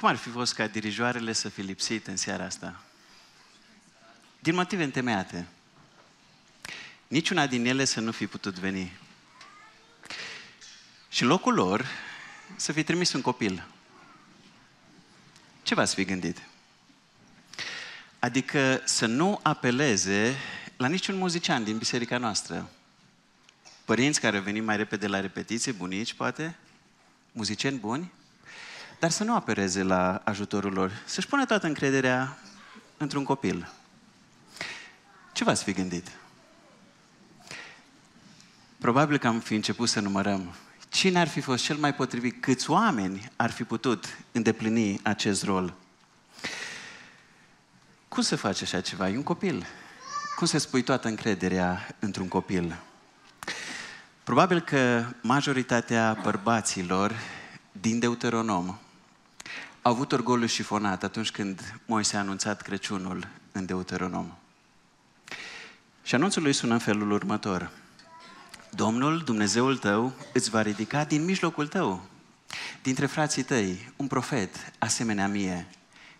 Cum ar fi fost ca dirijoarele să fi lipsit în seara asta? Din motive întemeiate. Niciuna din ele să nu fi putut veni. Și în locul lor să fi trimis un copil. Ce v-ați fi gândit? Adică să nu apeleze la niciun muzician din biserica noastră. Părinți care venim mai repede la repetiție, bunici, poate, muzicieni buni, dar să nu apeleze la ajutorul lor, să-și pună toată încrederea într-un copil. Ce v-ați fi gândit? Probabil că am fi început să numărăm cine ar fi fost cel mai potrivit, câți oameni ar fi putut îndeplini acest rol. Cum se face așa ceva? E un copil. Cum se spui toată încrederea într-un copil? Probabil că majoritatea bărbaților din Deuteronom au avut orgoliu șifonat atunci când Moise a anunțat Crăciunul în Deuteronom. Și anunțul lui sună în felul următor. Domnul, Dumnezeul tău, îți va ridica din mijlocul tău, dintre frații tăi, un profet asemenea mie.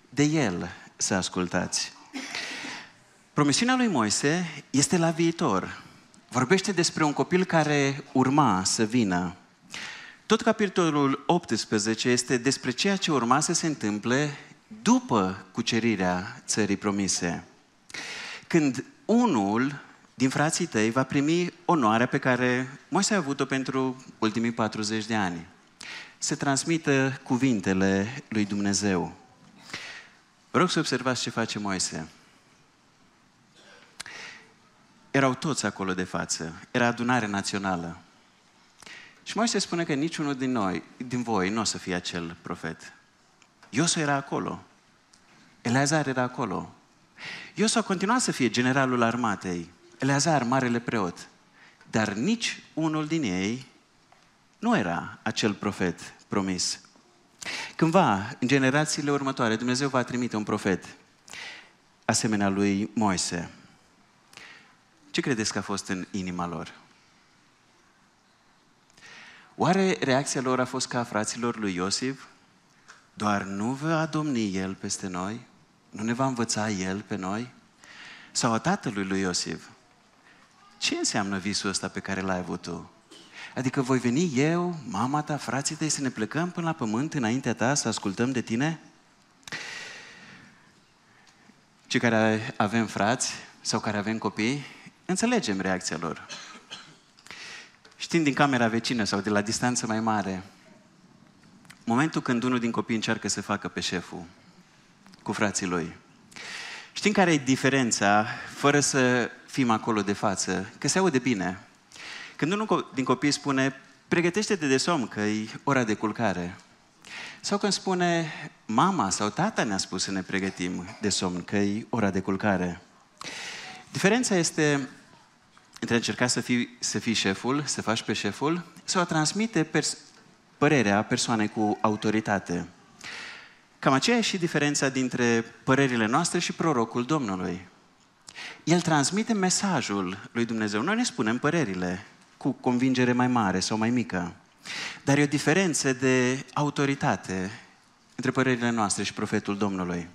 De el să ascultați. Promisiunea lui Moise este la viitor. Vorbește despre un copil care urma să vină. Tot capitolul 18 este despre ceea ce urma să se întâmple după cucerirea țării promise. Când unul din frații tăi va primi onoarea pe care Moise a avut-o pentru ultimii 40 de ani. Se transmită cuvintele lui Dumnezeu. Vă rog să observați ce face Moise. Erau toți acolo de față. Era adunare națională. Și Moise spune că niciunul din noi, din voi, nu o să fie acel profet. Iosu era acolo. Eleazar era acolo. Iosu a continuat să fie generalul armatei. Eleazar, marele preot. Dar nici unul din ei nu era acel profet promis. Cândva, în generațiile următoare, Dumnezeu va trimite un profet asemenea lui Moise. Ce credeți că a fost în inima lor? Oare reacția lor a fost ca fraților lui Iosif? Doar nu va domni el peste noi? Nu ne va învăța el pe noi? Sau a tatălui lui Iosif? Ce înseamnă visul ăsta pe care l-ai avut tu? Adică voi veni eu, mama ta, frații tăi, să ne plecăm până la pământ înaintea ta, să ascultăm de tine? Cei care avem frați sau care avem copii, înțelegem reacția lor. Știm din camera vecină sau de la distanță mai mare, momentul când unul din copii încearcă să facă pe șeful cu frații lui. Știm care e diferența, fără să fim acolo de față, că se aude bine. Când unul din copii spune, pregătește-te de somn, că e ora de culcare. Sau când spune, mama sau tata ne-a spus să ne pregătim de somn, că e ora de culcare. Diferența este între a încerca să fii, să fii șeful, să faci pe șeful, sau a transmite pers- părerea persoanei cu autoritate. Cam aceea e și diferența dintre părerile noastre și prorocul Domnului. El transmite mesajul lui Dumnezeu. Noi ne spunem părerile cu convingere mai mare sau mai mică. Dar e o diferență de autoritate între părerile noastre și profetul Domnului.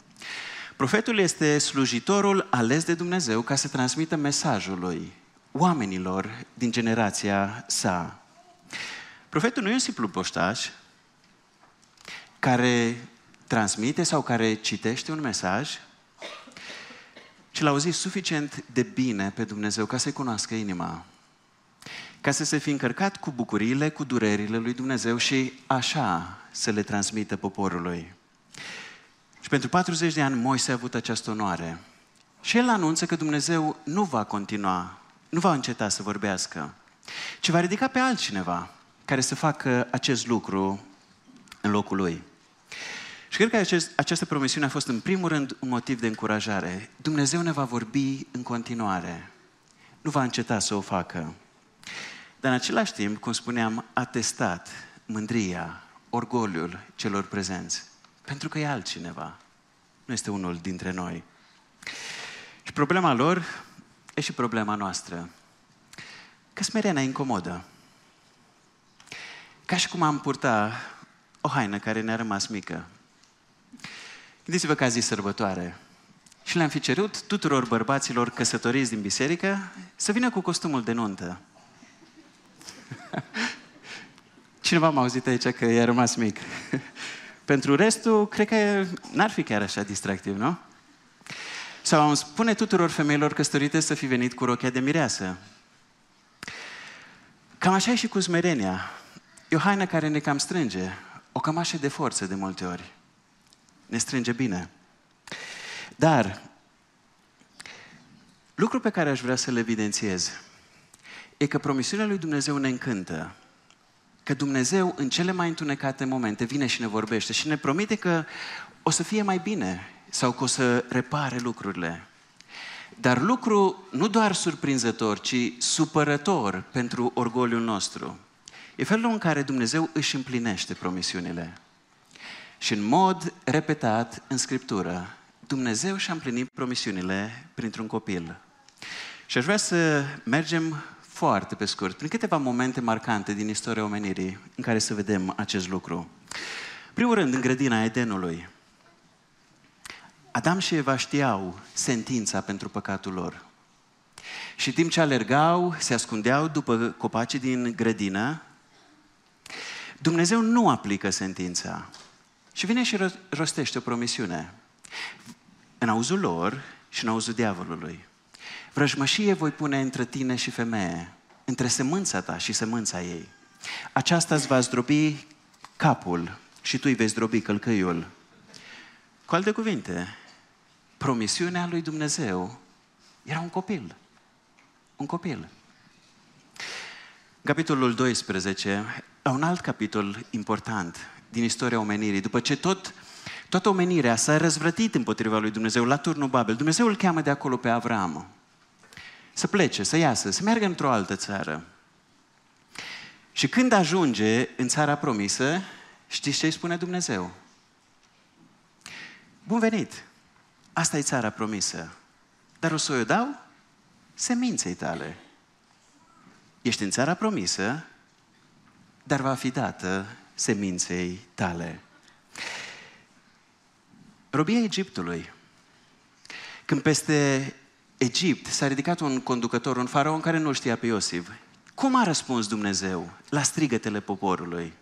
Profetul este slujitorul ales de Dumnezeu ca să transmită mesajul lui oamenilor din generația sa. Profetul nu e un simplu poștaș care transmite sau care citește un mesaj, ci l-a auzit suficient de bine pe Dumnezeu ca să-i cunoască inima. Ca să se fi încărcat cu bucuriile, cu durerile lui Dumnezeu și așa să le transmită poporului. Și pentru 40 de ani Moise a avut această onoare. Și el anunță că Dumnezeu nu va continua, nu va înceta să vorbească, ci va ridica pe altcineva care să facă acest lucru în locul lui. Și cred că acest, această promisiune a fost în primul rând un motiv de încurajare. Dumnezeu ne va vorbi în continuare. Nu va înceta să o facă. Dar în același timp, cum spuneam, a testat mândria, orgoliul celor prezenți. Pentru că e altcineva. Nu este unul dintre noi. Și problema lor e și problema noastră. Că smerenia incomodă. Ca și cum am purta o haină care ne-a rămas mică Gândiți-vă că azi sărbătoare. Și le-am fi cerut tuturor bărbaților căsătoriți din biserică să vină cu costumul de nuntă. Cineva m-a auzit aici că i-a rămas mic. Pentru restul, cred că n-ar fi chiar așa distractiv, nu? Sau îmi spune tuturor femeilor căsătorite să fi venit cu rochia de mireasă. Cam așa e și cu smerenia. E o haină care ne cam strânge, o cămașă de forță de multe ori. Ne strânge bine. Dar, lucru pe care aș vrea să-l evidențiez e că promisiunea lui Dumnezeu ne încântă. Că Dumnezeu, în cele mai întunecate momente, vine și ne vorbește și ne promite că o să fie mai bine sau că o să repare lucrurile. Dar lucru nu doar surprinzător, ci supărător pentru orgoliul nostru. E felul în care Dumnezeu își împlinește promisiunile. Și în mod repetat în Scriptură, Dumnezeu și-a împlinit promisiunile printr-un copil. Și aș vrea să mergem foarte pe scurt, prin câteva momente marcante din istoria omenirii în care să vedem acest lucru. Primul rând, în grădina Edenului, Adam și Eva știau sentința pentru păcatul lor. Și timp ce alergau, se ascundeau după copacii din grădină, Dumnezeu nu aplică sentința. Și vine și rostește o promisiune. În auzul lor și în auzul diavolului. Vrăjmășie voi pune între tine și femeie, între semânța ta și semânța ei. Aceasta îți va zdrobi capul și tu îi vei zdrobi călcăiul. Cu alte cuvinte, promisiunea lui Dumnezeu era un copil. Un copil. Capitolul 12, un alt capitol important din istoria omenirii. După ce tot, toată omenirea s-a răzvrătit împotriva lui Dumnezeu la turnul Babel, Dumnezeu îl cheamă de acolo pe Avram să plece, să iasă, să meargă într-o altă țară. Și când ajunge în țara promisă, știți ce îi spune Dumnezeu? Bun venit! Asta e țara promisă. Dar o să o dau seminței tale. Ești în țara promisă, dar va fi dată seminței tale. Robia Egiptului. Când peste Egipt s-a ridicat un conducător, un faraon care nu știa pe Iosif. Cum a răspuns Dumnezeu la strigătele poporului?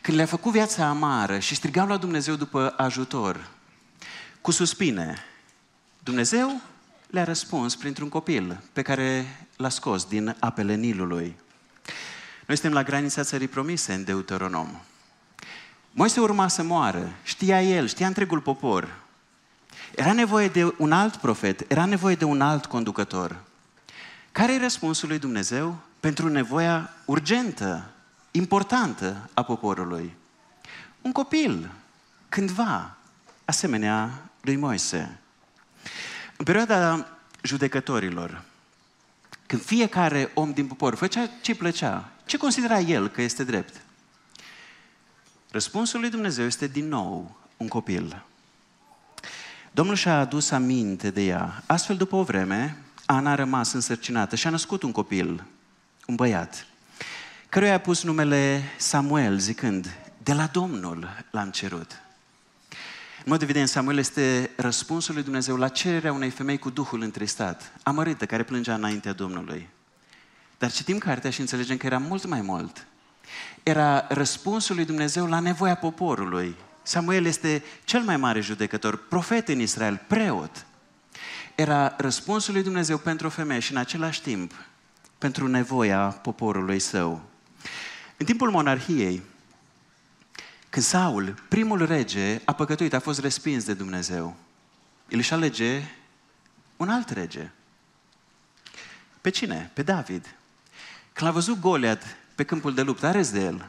Când le-a făcut viața amară și strigau la Dumnezeu după ajutor, cu suspine, Dumnezeu le-a răspuns printr-un copil pe care l-a scos din apele Nilului. Noi suntem la granița țării promise în Deuteronom. Moise urma să moară, știa el, știa întregul popor. Era nevoie de un alt profet, era nevoie de un alt conducător. Care e răspunsul lui Dumnezeu pentru nevoia urgentă, importantă a poporului? Un copil, cândva, asemenea lui Moise. În perioada judecătorilor, când fiecare om din popor făcea ce plăcea, ce considera el că este drept? Răspunsul lui Dumnezeu este din nou un copil. Domnul și-a adus aminte de ea. Astfel, după o vreme, Ana a rămas însărcinată și a născut un copil, un băiat, căruia a pus numele Samuel, zicând, de la Domnul l-am cerut. În mod evident, Samuel este răspunsul lui Dumnezeu la cererea unei femei cu Duhul întristat, amărită, care plângea înaintea Domnului. Dar citim cartea și înțelegem că era mult mai mult. Era răspunsul lui Dumnezeu la nevoia poporului, Samuel este cel mai mare judecător, profet în Israel, preot. Era răspunsul lui Dumnezeu pentru o femeie și în același timp pentru nevoia poporului său. În timpul monarhiei, când Saul, primul rege, a păcătuit, a fost respins de Dumnezeu, el își alege un alt rege. Pe cine? Pe David. Când l-a văzut Goliat pe câmpul de luptă, a râs de el.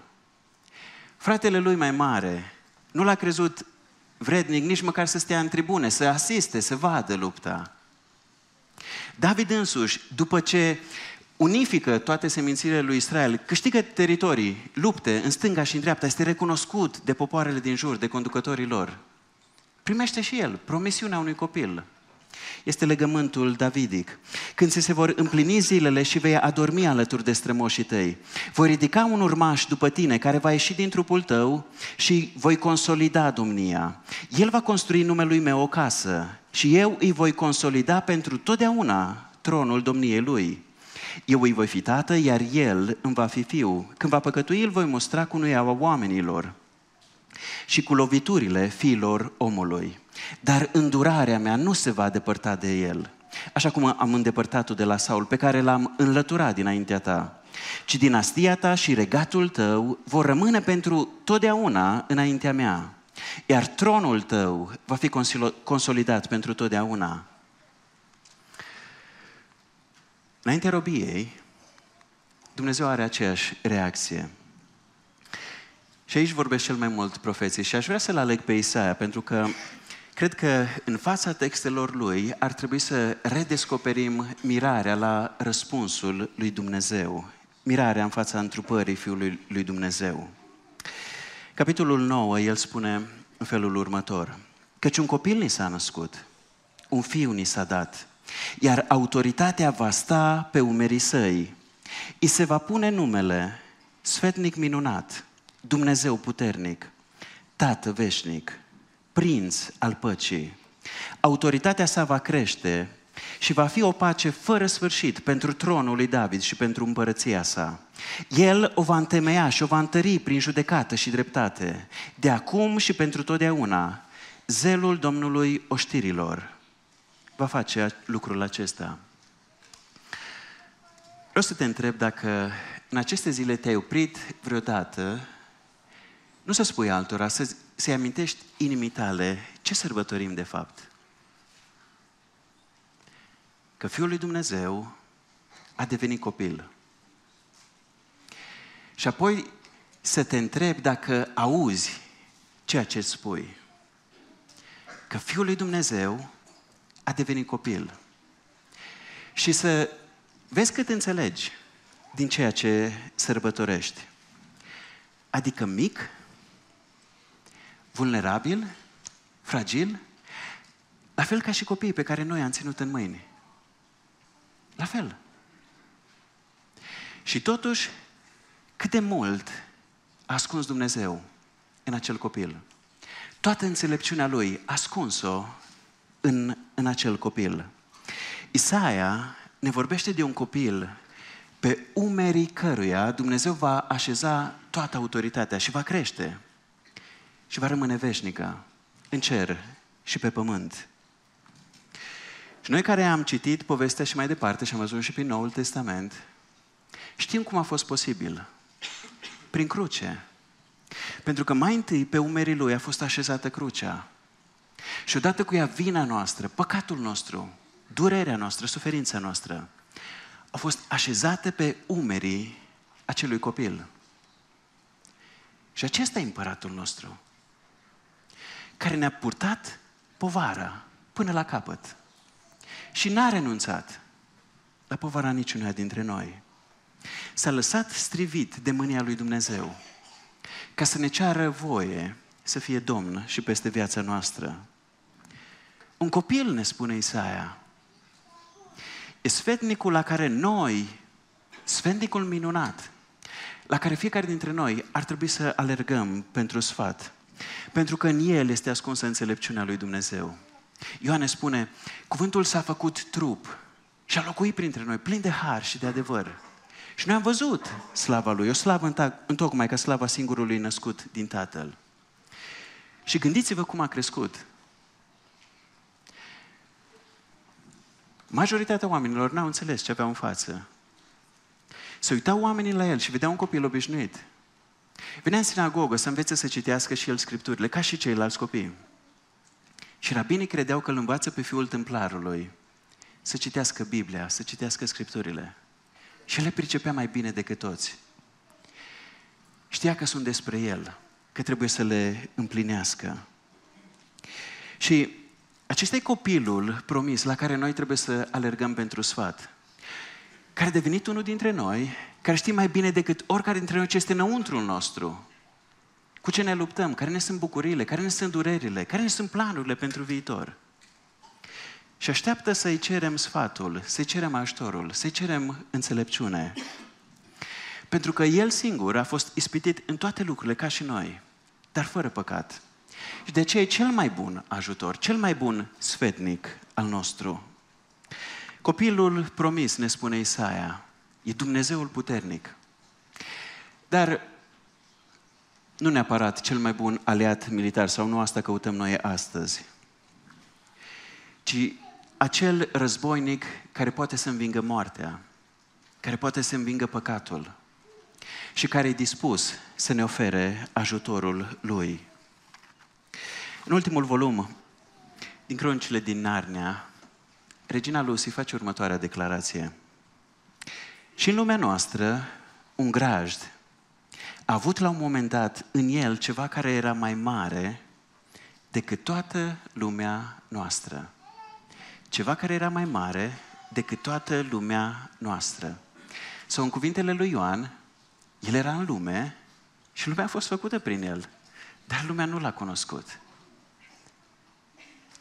Fratele lui mai mare, nu l-a crezut vrednic nici măcar să stea în tribune, să asiste, să vadă lupta. David însuși, după ce unifică toate semințiile lui Israel, câștigă teritorii, lupte în stânga și în dreapta, este recunoscut de popoarele din jur, de conducătorii lor. Primește și el promisiunea unui copil. Este legământul davidic. Când se vor împlini zilele și vei adormi alături de strămoșii tăi, voi ridica un urmaș după tine care va ieși din trupul tău și voi consolida domnia. El va construi numelui meu o casă și eu îi voi consolida pentru totdeauna tronul domniei lui. Eu îi voi fi tată, iar el îmi va fi fiu. Când va păcătui, îl voi mustra cu nuiaua oamenilor și cu loviturile fiilor omului. Dar îndurarea mea nu se va depărta de el, așa cum am îndepărtat-o de la Saul, pe care l-am înlăturat dinaintea ta. Ci dinastia ta și regatul tău vor rămâne pentru totdeauna înaintea mea, iar tronul tău va fi consolidat pentru totdeauna. Înaintea robiei, Dumnezeu are aceeași reacție. Și aici vorbesc cel mai mult profeții și aș vrea să-l aleg pe Isaia, pentru că cred că în fața textelor lui ar trebui să redescoperim mirarea la răspunsul lui Dumnezeu, mirarea în fața întrupării Fiului lui Dumnezeu. Capitolul 9, el spune în felul următor, căci un copil ni s-a născut, un fiu ni s-a dat, iar autoritatea va sta pe umerii săi. I se va pune numele Sfetnic minunat, Dumnezeu puternic, Tată veșnic, Prinț al păcii. Autoritatea sa va crește și va fi o pace fără sfârșit pentru tronul lui David și pentru împărăția sa. El o va întemeia și o va întări prin judecată și dreptate, de acum și pentru totdeauna. Zelul Domnului oștirilor va face lucrul acesta. Vreau să te întreb dacă în aceste zile te-ai oprit vreodată, nu să spui altora, să, să-i amintești inimii tale ce sărbătorim de fapt. Că Fiul lui Dumnezeu a devenit copil. Și apoi să te întrebi dacă auzi ceea ce spui. Că Fiul lui Dumnezeu a devenit copil. Și să vezi cât înțelegi din ceea ce sărbătorești. Adică mic, vulnerabil, fragil, la fel ca și copiii pe care noi am ținut în mâini. La fel. Și totuși, cât de mult a ascuns Dumnezeu în acel copil. Toată înțelepciunea lui a ascuns-o în, în acel copil. Isaia ne vorbește de un copil pe umerii căruia Dumnezeu va așeza toată autoritatea și va crește și va rămâne veșnică în cer și pe pământ. Și noi care am citit povestea și mai departe și am văzut și prin Noul Testament, știm cum a fost posibil. Prin cruce. Pentru că mai întâi pe umerii lui a fost așezată crucea. Și odată cu ea vina noastră, păcatul nostru, durerea noastră, suferința noastră, au fost așezate pe umerii acelui copil. Și acesta e împăratul nostru, care ne-a purtat povara până la capăt. Și n-a renunțat la povara niciunea dintre noi. S-a lăsat strivit de mânia lui Dumnezeu ca să ne ceară voie să fie Domn și peste viața noastră. Un copil, ne spune Isaia, e sfetnicul la care noi, sfetnicul minunat, la care fiecare dintre noi ar trebui să alergăm pentru sfat. Pentru că în el este ascunsă înțelepciunea lui Dumnezeu. Ioane spune, cuvântul s-a făcut trup și a locuit printre noi, plin de har și de adevăr. Și noi am văzut slava lui, o slavă întocmai ca slava singurului născut din Tatăl. Și gândiți-vă cum a crescut. Majoritatea oamenilor n-au înțeles ce aveau în față. Se uitau oamenii la el și vedeau un copil obișnuit. Venea în sinagogă să învețe să citească și el scripturile, ca și ceilalți copii. Și rabinii credeau că îl învață pe fiul templarului să citească Biblia, să citească scripturile. Și el le pricepea mai bine decât toți. Știa că sunt despre el, că trebuie să le împlinească. Și acesta e copilul promis la care noi trebuie să alergăm pentru sfat. Care a devenit unul dintre noi, care știe mai bine decât oricare dintre noi ce este înăuntrul nostru. Cu ce ne luptăm, care ne sunt bucuriile, care ne sunt durerile, care ne sunt planurile pentru viitor. și așteaptă să-i cerem sfatul, să-i cerem ajutorul, să-i cerem înțelepciune. Pentru că El singur a fost ispitit în toate lucrurile ca și noi, dar fără păcat. Și de aceea e cel mai bun ajutor, cel mai bun sfetnic al nostru. Copilul promis, ne spune Isaia, e Dumnezeul puternic. Dar nu neapărat cel mai bun aliat militar, sau nu asta căutăm noi astăzi, ci acel războinic care poate să învingă moartea, care poate să învingă păcatul și care e dispus să ne ofere ajutorul lui. În ultimul volum din Cronicile din Narnia, Regina Lucy face următoarea declarație. Și în lumea noastră, un grajd a avut la un moment dat în el ceva care era mai mare decât toată lumea noastră. Ceva care era mai mare decât toată lumea noastră. Sau în cuvintele lui Ioan, el era în lume și lumea a fost făcută prin el, dar lumea nu l-a cunoscut.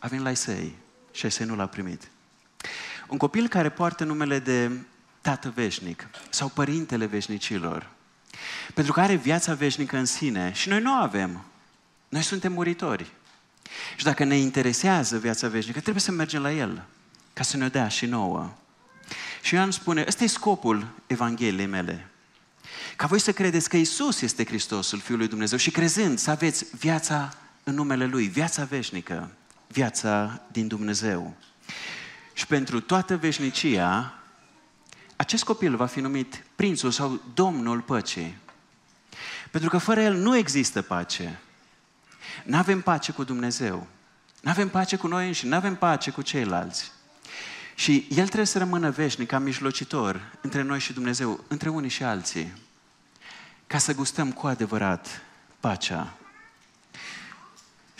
A venit la Isei și Isei nu l-a primit. Un copil care poartă numele de Tată Veșnic sau Părintele Veșnicilor, pentru că are viața veșnică în sine și noi nu o avem. Noi suntem muritori. Și dacă ne interesează viața veșnică, trebuie să mergem la El, ca să ne dea și nouă. Și Ioan spune, ăsta e scopul Evangheliei mele. Ca voi să credeți că Isus este Hristosul, Fiul lui Dumnezeu și crezând să aveți viața în numele Lui, viața veșnică, viața din Dumnezeu. Și pentru toată veșnicia, acest copil va fi numit prințul sau domnul păcii. Pentru că fără el nu există pace. Nu avem pace cu Dumnezeu. Nu avem pace cu noi și nu avem pace cu ceilalți. Și El trebuie să rămână veșnic ca mijlocitor între noi și Dumnezeu, între unii și alții, ca să gustăm cu adevărat pacea.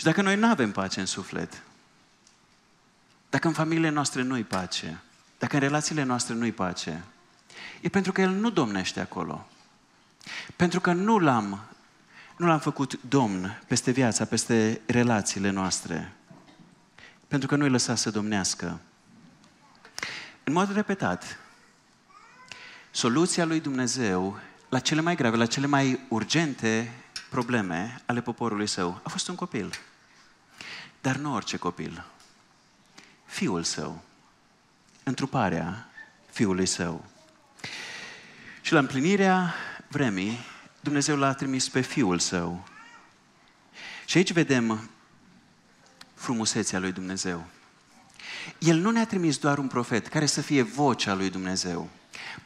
Și dacă noi nu avem pace în suflet, dacă în familiile noastre nu-i pace, dacă în relațiile noastre nu-i pace, e pentru că El nu domnește acolo. Pentru că nu l-am, nu l-am făcut domn peste viața, peste relațiile noastre. Pentru că nu-i lăsat să domnească. În mod repetat, soluția lui Dumnezeu la cele mai grave, la cele mai urgente probleme ale poporului său a fost un copil. Dar nu orice copil. Fiul său. Întruparea fiului său. Și la împlinirea vremii, Dumnezeu l-a trimis pe Fiul Său. Și aici vedem frumusețea lui Dumnezeu. El nu ne-a trimis doar un profet care să fie vocea lui Dumnezeu,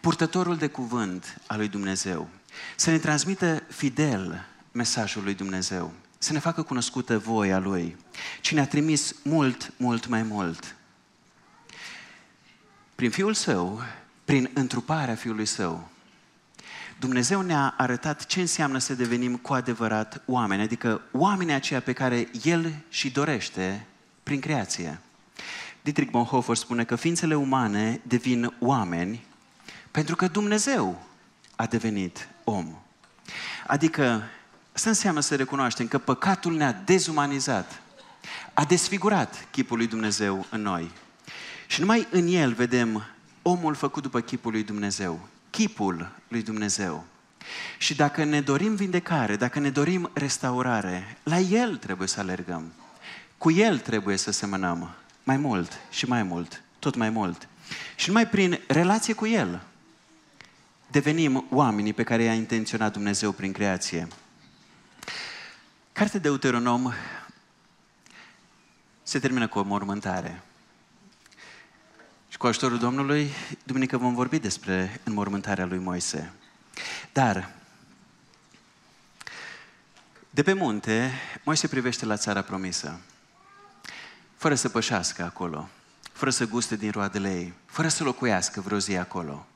purtătorul de cuvânt al lui Dumnezeu, să ne transmită fidel mesajul lui Dumnezeu, să ne facă cunoscută voia Lui, ci ne-a trimis mult, mult mai mult. Prin Fiul Său, prin întruparea Fiului Său, Dumnezeu ne-a arătat ce înseamnă să devenim cu adevărat oameni, adică oamenii aceia pe care El și dorește prin creație. Dietrich Bonhoeffer spune că ființele umane devin oameni pentru că Dumnezeu a devenit om. Adică, asta înseamnă să recunoaștem că păcatul ne-a dezumanizat, a desfigurat chipul lui Dumnezeu în noi. Și numai în el vedem omul făcut după chipul lui Dumnezeu chipul lui Dumnezeu. Și dacă ne dorim vindecare, dacă ne dorim restaurare, la El trebuie să alergăm. Cu El trebuie să semănăm mai mult și mai mult, tot mai mult. Și numai prin relație cu El devenim oamenii pe care i-a intenționat Dumnezeu prin creație. Cartea Deuteronom se termină cu o mormântare. Și cu ajutorul Domnului, duminică vom vorbi despre înmormântarea lui Moise. Dar, de pe munte, Moise privește la țara promisă, fără să pășească acolo, fără să guste din roadele ei, fără să locuiască vreo zi acolo.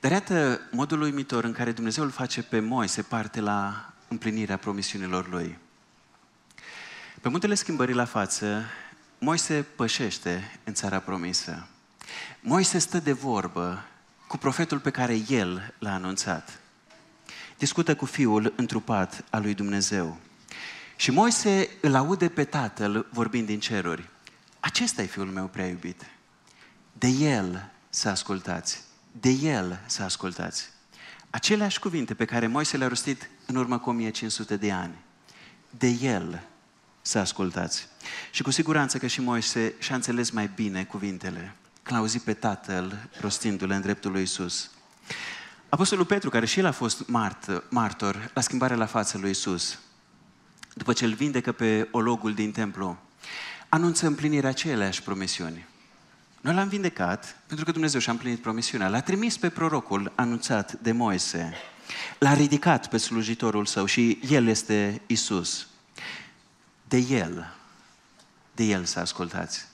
Dar iată modul uimitor în care Dumnezeu îl face pe Moise parte la împlinirea promisiunilor lui. Pe muntele schimbării la față, Moise pășește în țara promisă. Moise stă de vorbă cu profetul pe care el l-a anunțat. Discută cu fiul întrupat al lui Dumnezeu. Și Moise îl aude pe tatăl vorbind din ceruri. acesta e fiul meu prea iubit. De el să ascultați. De el să ascultați. Aceleași cuvinte pe care Moise le-a rostit în urmă cu 1500 de ani. De el să ascultați. Și cu siguranță că și Moise și-a înțeles mai bine cuvintele. Când a auzit pe tatăl rostindu-le în dreptul lui Isus. Apostolul Petru, care și el a fost mart, martor la schimbarea la fața lui Isus, după ce îl vindecă pe ologul din templu, anunță împlinirea aceleași promisiuni. Noi l-am vindecat pentru că Dumnezeu și-a împlinit promisiunea. L-a trimis pe prorocul anunțat de Moise. L-a ridicat pe slujitorul său și el este Isus. De el, de el să ascultați.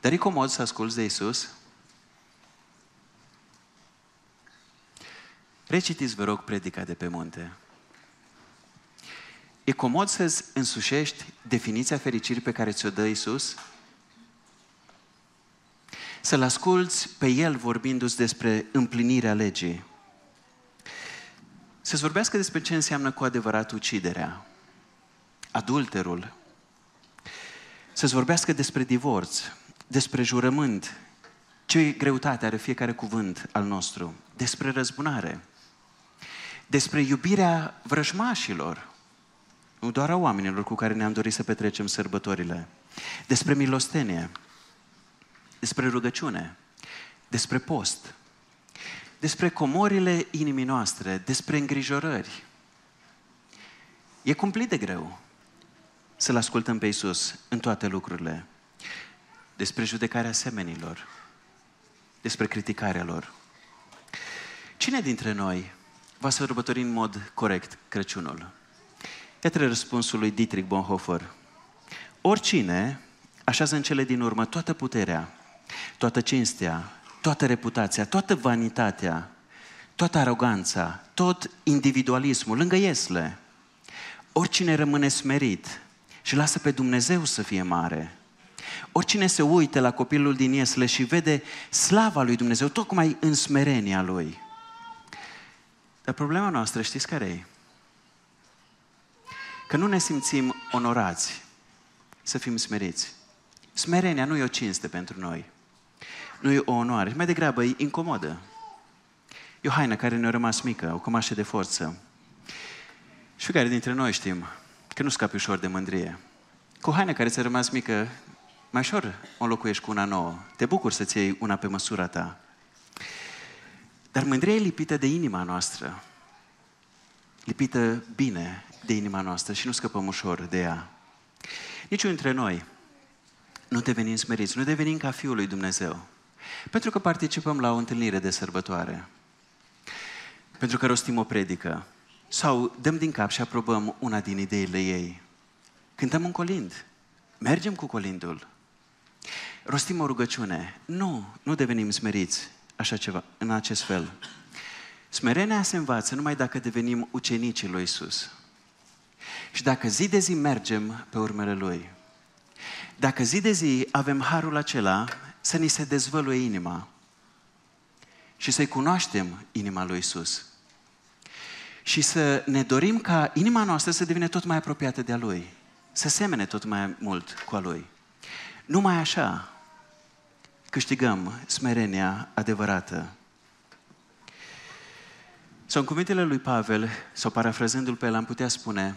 Dar e comod să asculți de Isus? Recitiți, vă rog, predica de pe munte. E comod să-ți însușești definiția fericirii pe care ți-o dă Isus? Să-L asculți pe El vorbindu-ți despre împlinirea legii. Să-ți vorbească despre ce înseamnă cu adevărat uciderea, adulterul. Să-ți vorbească despre divorț, despre jurământ, ce greutate are fiecare cuvânt al nostru, despre răzbunare, despre iubirea vrăjmașilor, nu doar a oamenilor cu care ne-am dorit să petrecem sărbătorile, despre milostenie, despre rugăciune, despre post, despre comorile inimii noastre, despre îngrijorări. E cumplit de greu să-L ascultăm pe Iisus în toate lucrurile. Despre judecarea semenilor, despre criticarea lor. Cine dintre noi va sărbători în mod corect Crăciunul? Iată răspunsul lui Dietrich Bonhoeffer. Oricine așează în cele din urmă toată puterea, toată cinstea, toată reputația, toată vanitatea, toată aroganța, tot individualismul, lângă iesle. Oricine rămâne smerit și lasă pe Dumnezeu să fie mare, oricine se uită la copilul din iesle și vede slava lui Dumnezeu tocmai în smerenia lui. Dar problema noastră, știți care e? Că nu ne simțim onorați să fim smeriți. Smerenia nu e o cinste pentru noi. Nu e o onoare. Mai degrabă e incomodă. E o haină care ne-a rămas mică, o cămașă de forță. Și fiecare dintre noi știm că nu scapi ușor de mândrie. Cu o haină care ți-a rămas mică, mai ușor o înlocuiești cu una nouă. Te bucur să-ți iei una pe măsura ta. Dar mândria e lipită de inima noastră. Lipită bine de inima noastră și nu scăpăm ușor de ea. Niciunul dintre noi nu devenim smeriți, nu devenim ca Fiul lui Dumnezeu. Pentru că participăm la o întâlnire de sărbătoare. Pentru că rostim o predică. Sau dăm din cap și aprobăm una din ideile ei. Cântăm un colind. Mergem cu colindul. Rostim o rugăciune. Nu, nu devenim smeriți așa ceva, în acest fel. Smerenia se învață numai dacă devenim ucenicii lui Isus. Și dacă zi de zi mergem pe urmele Lui, dacă zi de zi avem harul acela să ni se dezvăluie inima și să-i cunoaștem inima lui Isus și să ne dorim ca inima noastră să devină tot mai apropiată de a Lui, să semene tot mai mult cu a Lui. Numai așa câștigăm smerenia adevărată. Sau în cuvintele lui Pavel, sau parafrazându-l pe el, am putea spune,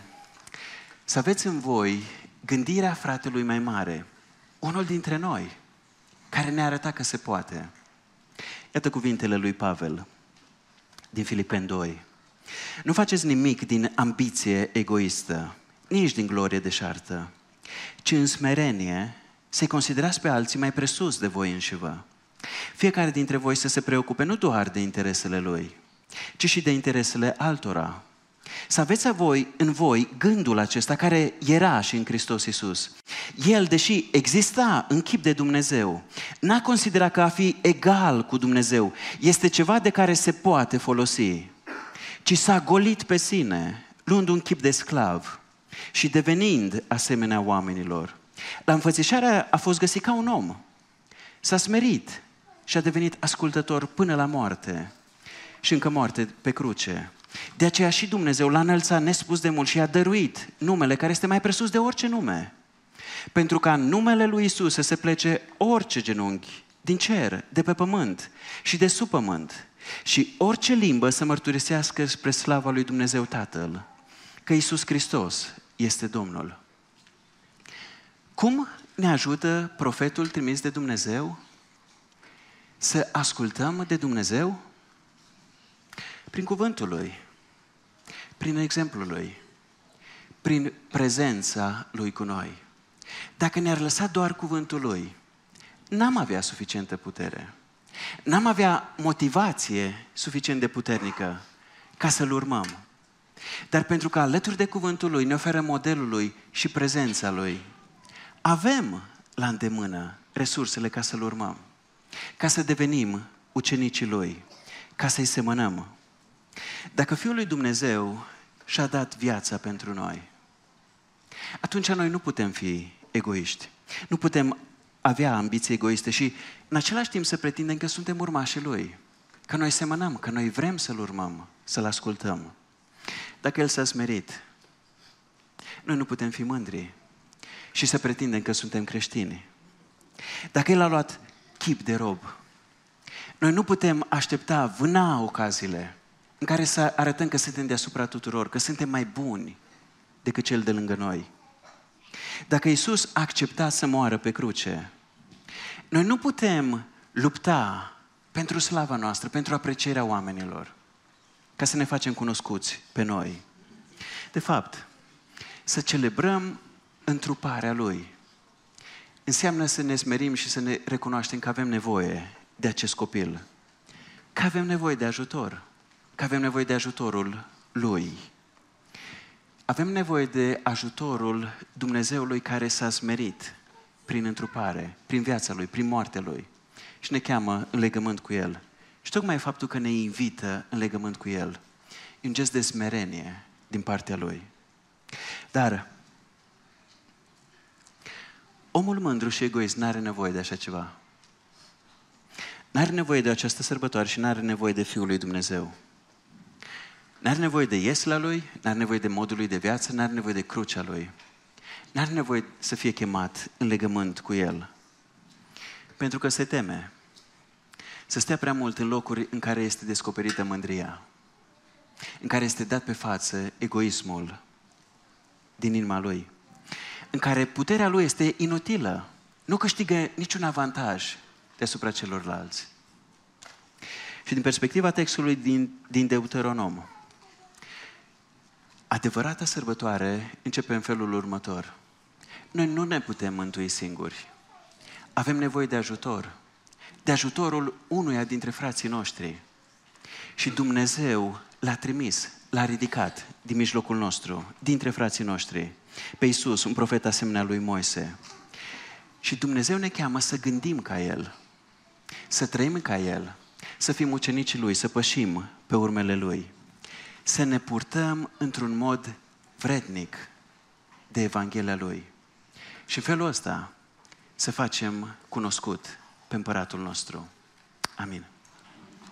să aveți în voi gândirea fratelui mai mare, unul dintre noi, care ne arăta că se poate. Iată cuvintele lui Pavel din Filipen 2. Nu faceți nimic din ambiție egoistă, nici din glorie deșartă, ci în smerenie să-i considerați pe alții mai presus de voi înșivă. Fiecare dintre voi să se preocupe nu doar de interesele lui, ci și de interesele altora. Să aveți voi, în voi gândul acesta care era și în Hristos Iisus. El, deși exista în chip de Dumnezeu, n-a considerat că a fi egal cu Dumnezeu este ceva de care se poate folosi, ci s-a golit pe sine, luând un chip de sclav și devenind asemenea oamenilor. La înfățișare a fost găsit ca un om. S-a smerit și a devenit ascultător până la moarte și încă moarte pe cruce. De aceea și Dumnezeu l-a înălțat nespus de mult și a dăruit numele care este mai presus de orice nume. pentru ca în numele lui Isus să se plece orice genunchi din cer, de pe pământ și de sub pământ și orice limbă să mărturisească spre slava lui Dumnezeu Tatăl că Isus Hristos este Domnul. Cum ne ajută profetul trimis de Dumnezeu să ascultăm de Dumnezeu? Prin cuvântul lui, prin exemplul lui, prin prezența lui cu noi. Dacă ne-ar lăsa doar cuvântul lui, n-am avea suficientă putere. N-am avea motivație suficient de puternică ca să-L urmăm. Dar pentru că alături de cuvântul Lui ne oferă modelul Lui și prezența Lui, avem la îndemână resursele ca să-L urmăm, ca să devenim ucenicii Lui, ca să-i semănăm. Dacă Fiul lui Dumnezeu și-a dat viața pentru noi, atunci noi nu putem fi egoiști. Nu putem avea ambiții egoiste și în același timp să pretindem că suntem urmașii Lui, că noi semănăm, că noi vrem să-L urmăm, să-L ascultăm. Dacă El s-a smerit, noi nu putem fi mândri și să pretindem că suntem creștini. Dacă El a luat chip de rob, noi nu putem aștepta, vâna ocaziile în care să arătăm că suntem deasupra tuturor, că suntem mai buni decât cel de lângă noi. Dacă Isus a acceptat să moară pe cruce, noi nu putem lupta pentru slava noastră, pentru aprecierea oamenilor, ca să ne facem cunoscuți pe noi. De fapt, să celebrăm întruparea Lui înseamnă să ne smerim și să ne recunoaștem că avem nevoie de acest copil, că avem nevoie de ajutor, că avem nevoie de ajutorul Lui. Avem nevoie de ajutorul Dumnezeului care s-a smerit prin întrupare, prin viața Lui, prin moartea Lui și ne cheamă în legământ cu El. Și tocmai faptul că ne invită în legământ cu El e un gest de smerenie din partea Lui. Dar omul mândru și egoist nu are nevoie de așa ceva. Nu are nevoie de această sărbătoare și nu are nevoie de Fiul lui Dumnezeu. Nu are nevoie de iesla lui, nu are nevoie de modul lui de viață, nu are nevoie de crucea lui. Nu are nevoie să fie chemat în legământ cu el. Pentru că se teme să stea prea mult în locuri în care este descoperită mândria, în care este dat pe față egoismul din inima lui, în care puterea lui este inutilă, nu câștigă niciun avantaj deasupra celorlalți. Și din perspectiva textului din, din Deuteronom, Adevărata sărbătoare începe în felul următor. Noi nu ne putem mântui singuri. Avem nevoie de ajutor. De ajutorul unuia dintre frații noștri. Și Dumnezeu l-a trimis, l-a ridicat din mijlocul nostru, dintre frații noștri, pe Iisus, un profet asemenea lui Moise. Și Dumnezeu ne cheamă să gândim ca El, să trăim ca El, să fim ucenicii Lui, să pășim pe urmele Lui să ne purtăm într-un mod vrednic de Evanghelia Lui. Și în felul ăsta să facem cunoscut pe împăratul nostru. Amin.